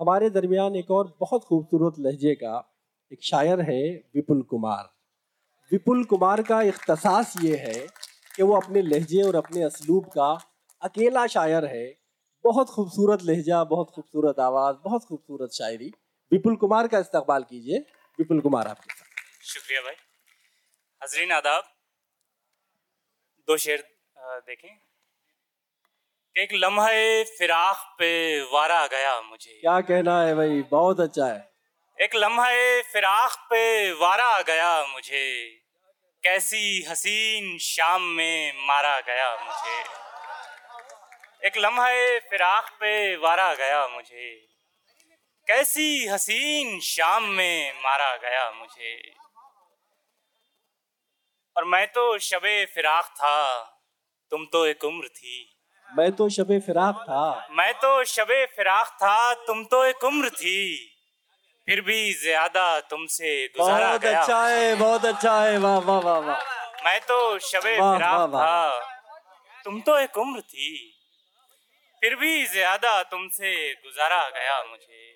हमारे दरमियान एक और बहुत खूबसूरत लहजे का एक शायर है विपुल कुमार। विपुल कुमार का इख्तसास ये है कि वो अपने लहजे और अपने असलूब का अकेला शायर है। बहुत खूबसूरत लहजा, बहुत खूबसूरत आवाज़, बहुत खूबसूरत शायरी। विपुल कुमार का इस्तकबाल कीजिए। विपुल कुमार आपके साथ। शुक्रिया भाई। हजरीन, आदाब। दो शेर देखें। एक लम्हे फिराक पे वारा गया मुझे। क्या कहना है भाई? बहुत अच्छा है। एक लम्हे फिराक पे वारा गया मुझे। कैसी हसीन शाम में मारा गया मुझे। एक लम्हे फिराक पे वारा गया मुझे। कैसी हसीन शाम में मारा गया मुझे। और मैं तो शबे फिराक था तुम तो एक उम्र थी। मैं तो शबे फिराक था। मैं तो शबे फिराक था तुम तो एक उम्र थी। फिर भी ज़्यादा तुमसे गुजारा बहुत गया। अच्छा है बहुत अच्छा है। वाह वाह वाह वाह। मैं तो शबे फिराक था। तुम तो एक उम्र थी। फिर भी ज़्यादा तुमसे गुजारा गया मुझे।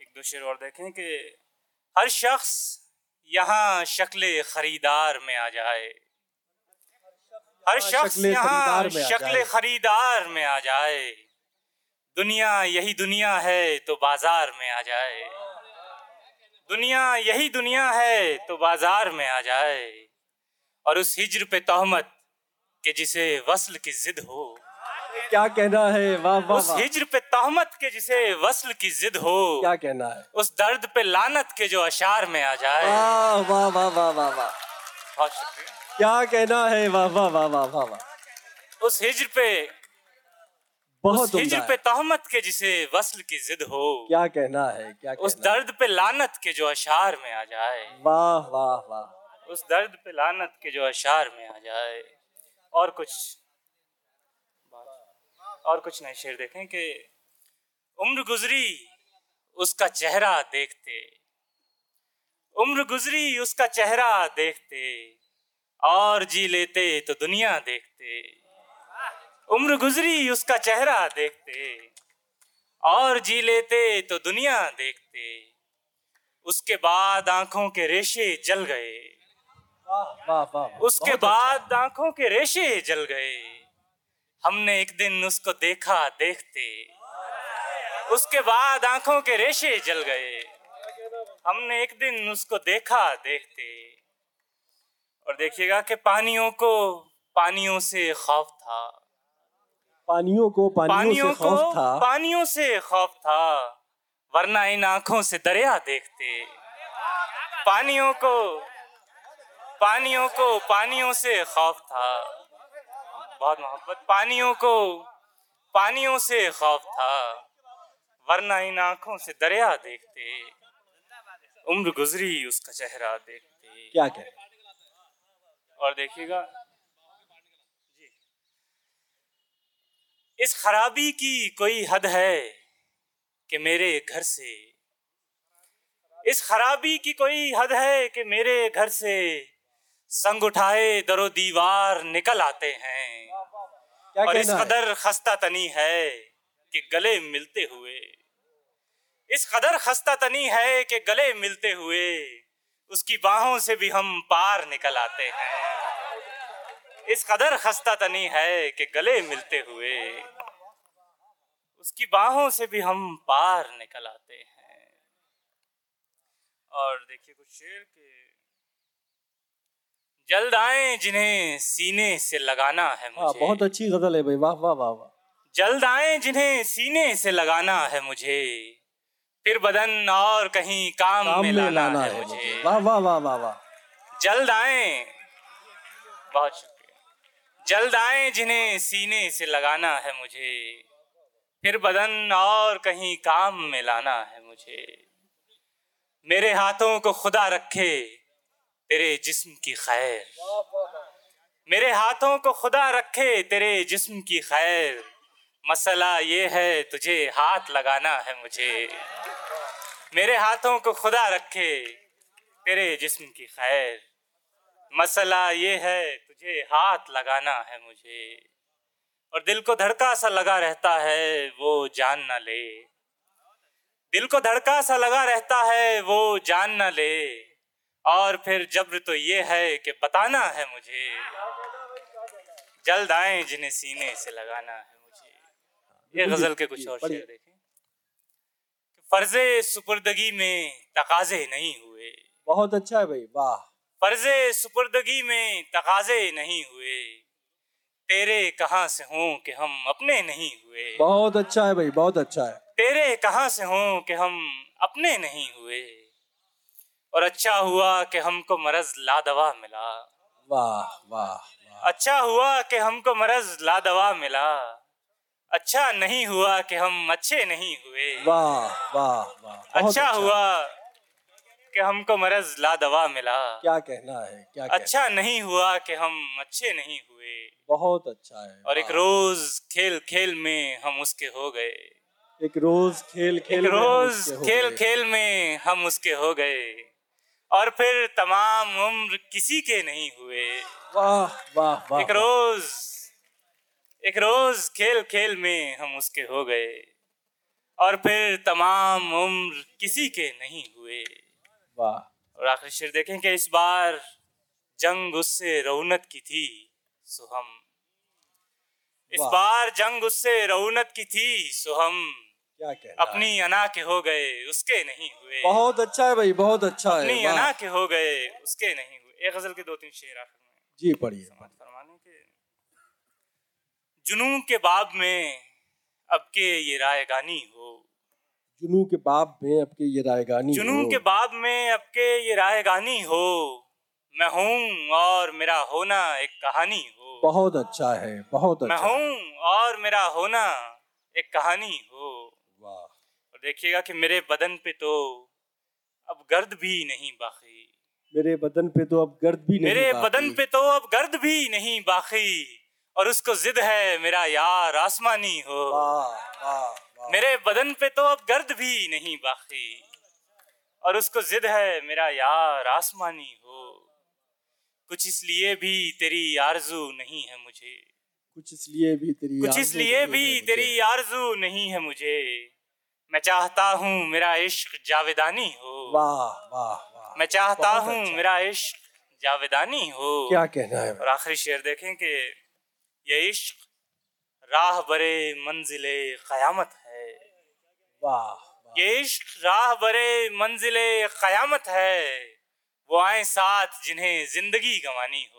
एक दो शेर और देखें कि हर शख्स यहाँ शक्ल खरीदार में आ जाए। हर हाँ, शख्स यहाँ शक्ल खरीदार में आ जाए। दुनिया यही दुनिया है तो बाज़ार में आ जाए। दुनिया यही दुनिया है तो बाज़ार में आ जाए। और उस हिजर पे तहमत के जिसे वसल की जिद हो। क्या कहना है? वाह वाह उस हिजर पे तहमत के जिसे वसल की जिद हो। क्या कहना है? उस दर्द पे लानत के जो अशार में आ जाए। वाह वाह वाह वाह वाह वाह। बहुत शुक्रिया। क्या कहना है? वाह वाह वाह वाह वाह वाह। उस हिजर पे बहुत उस हिजर पे तहमत के जिसे वसल की जिद हो क्या कहना है? क्या कहना उस दर्द पे लानत के जो अशार में आ जाए। वाह वाह वाह। उस दर्द पे लानत के जो अशार में आ जाए। और कुछ और कुछ नए शेर देखें कि उम्र गुजरी उसका चेहरा देखते। उम्र गुजरी उसका चेहरा देखते। और जी लेते तो दुनिया देखते। उम्र गुजरी उसका चेहरा देखते। और जी लेते तो दुनिया देखते। उसके बाद आँखों के रेशे जल गए। उसके अच्छा। बाद आँखों के रेशे जल गए। हमने एक दिन उसको देखा देखते। उसके बाद आँखों के रेशे जल गए। हमने एक दिन उसको देखा देखते। और देखिएगा कि पानियों को पानियों से खौफ था। पानियों को पानियों, पानियों से खौफ था। पानियों से खौफ था वरना इन आँखों से दरिया देखते। पानियों को पानियों को पानियों से खौफ था। बहुत मोहब्बत। पानियों को पानियों से खौफ था वरना इन आँखों से दरिया देखते। उम्र गुजरी उसका चेहरा देखते। क्या कहते और देखिएगा। इस खराबी की कोई हद है कि मेरे घर से? इस खराबी की कोई हद है कि मेरे घर से संग उठाए दरो दीवार निकल आते हैं? और इस कदर खस्ता तनी है कि गले मिलते हुए? इस कदर खस्ता तनी है कि गले मिलते हुए उसकी बाहों से भी हम पार निकल आते हैं? इस कदर खस्ता तनी है कि गले मिलते हुए। उसकी बाहों से भी हम पार निकल आते हैं। और देखिए कुछ शेर के जल्द आए जिन्हें सीने से लगाना है हाँ, मुझे। बहुत अच्छी गज़ल है भाई वाह वाह वाह वाह। जल्द आए जिन्हें सीने से लगाना है मुझे। फिर बदन और कहीं काम, काम में लाना, लाना है मुझे। वाह वाह वाह वाह वाह। जल्द आए। बहुत शुक्रिया। जल्द आए जिन्हें सीने से लगाना है मुझे। फिर बदन और कहीं काम में लाना है मुझे। मेरे हाथों को खुदा रखे, तेरे जिस्म की खैर। मेरे हाथों को खुदा रखे, तेरे जिस्म की खैर। मसला ये है, तुझे हाथ लगाना है मुझे। मेरे हाथों को खुदा रखे, तेरे जिस्म की खैर। मसला ये है तुझे हाथ लगाना है मुझे। और दिल को धड़का सा लगा रहता है वो जान ना ले। दिल को धड़का सा लगा रहता है वो जान ना ले। और फिर जब्र तो ये है कि बताना है मुझे। जल्द आए जिन्हें सीने से लगाना है मुझे। ये गज़ल के कुछ और शेर देखें। फर्जे सुपुर्दगी में तकाजे नहीं हुए। बहुत अच्छा है भाई वाह। फर्जे सुपुर्दगी में तकाजे नहीं हुए। तेरे कहाँ से हों कि हम अपने नहीं हुए? बहुत अच्छा है भाई बहुत अच्छा है। तेरे कहाँ से हों कि हम अपने नहीं हुए? और अच्छा हुआ कि हमको मरज लादवा मिला। वाह वाह अच्छा हुआ कि हमको मरज लादवा मिला। अच्छा नहीं हुआ कि हम अच्छे नहीं हुए। वाह वाह वाह। अच्छा, अच्छा। हुआ कि हमको मरज ला दवा मिला। क्या कहना है? क्या अच्छा कहना? नहीं हुआ कि हम अच्छे नहीं हुए। बहुत अच्छा है। और एक रोज खेल खेल में हम उसके हो गए। एक रोज खेल खेल एक रोज खेल खेल में हम उसके हो गए। और फिर तमाम उम्र किसी के नहीं हुए। वाह वाह वाह एक रोज एक रोज खेल खेल में हम उसके हो गए। और फिर तमाम उम्र किसी के नहीं हुए। वाह। और आखिर शेर देखें कि इस बार जंग उससे रौनक की थी सो हम इस बार जंग उससे रौनक की थी सो हम क्या कहना अपनी अना के हो गए उसके नहीं हुए। बहुत अच्छा है भाई बहुत अच्छा है अपनी अना के हो गए उसके नहीं हुए। एक गज़ल के दो तीन शेर आखिर में। जी पढ़िए फरमाने के। जुनू के बाब में अब के ये राय गानी हो जुनू के बाब में अब के ये रायगानी जुनू के बाब में अब के ये रायगानी हो। मैं हूँ और मेरा होना एक कहानी हो। बहुत अच्छा है बहुत अच्छा। मैं हूँ और मेरा होना एक कहानी हो। वाह। और देखिएगा कि मेरे बदन पे तो अब गर्द भी नहीं बाकी। मेरे बदन पे तो अब गर्द भी नहीं मेरे बदन पे तो अब गर्द भी नहीं बाकी। और उसको जिद है मेरा यार आसमानी हो। वाह वाह। मेरे बदन पे तो अब गर्द भी नहीं बाकी। और उसको जिद है मेरा यार आसमानी हो। कुछ इसलिए भी तेरी आरज़ू नहीं है मुझे। कुछ इसलिए भी तेरी कुछ इसलिए भी तेरी आरज़ू नहीं है मुझे। मैं चाहता हूँ मेरा इश्क जावेदानी हो। वाह वाह मैं चाहता हूँ अच्छा। मेरा इश्क जावेदानी हो। क्या कहना है? और आखिरी शेर देखें कि ये इश्क राह बरे मंजिले कयामत है। इश्क राह बरे मंजिले कयामत है वो आए साथ जिन्हें ज़िंदगी गंवानी हो।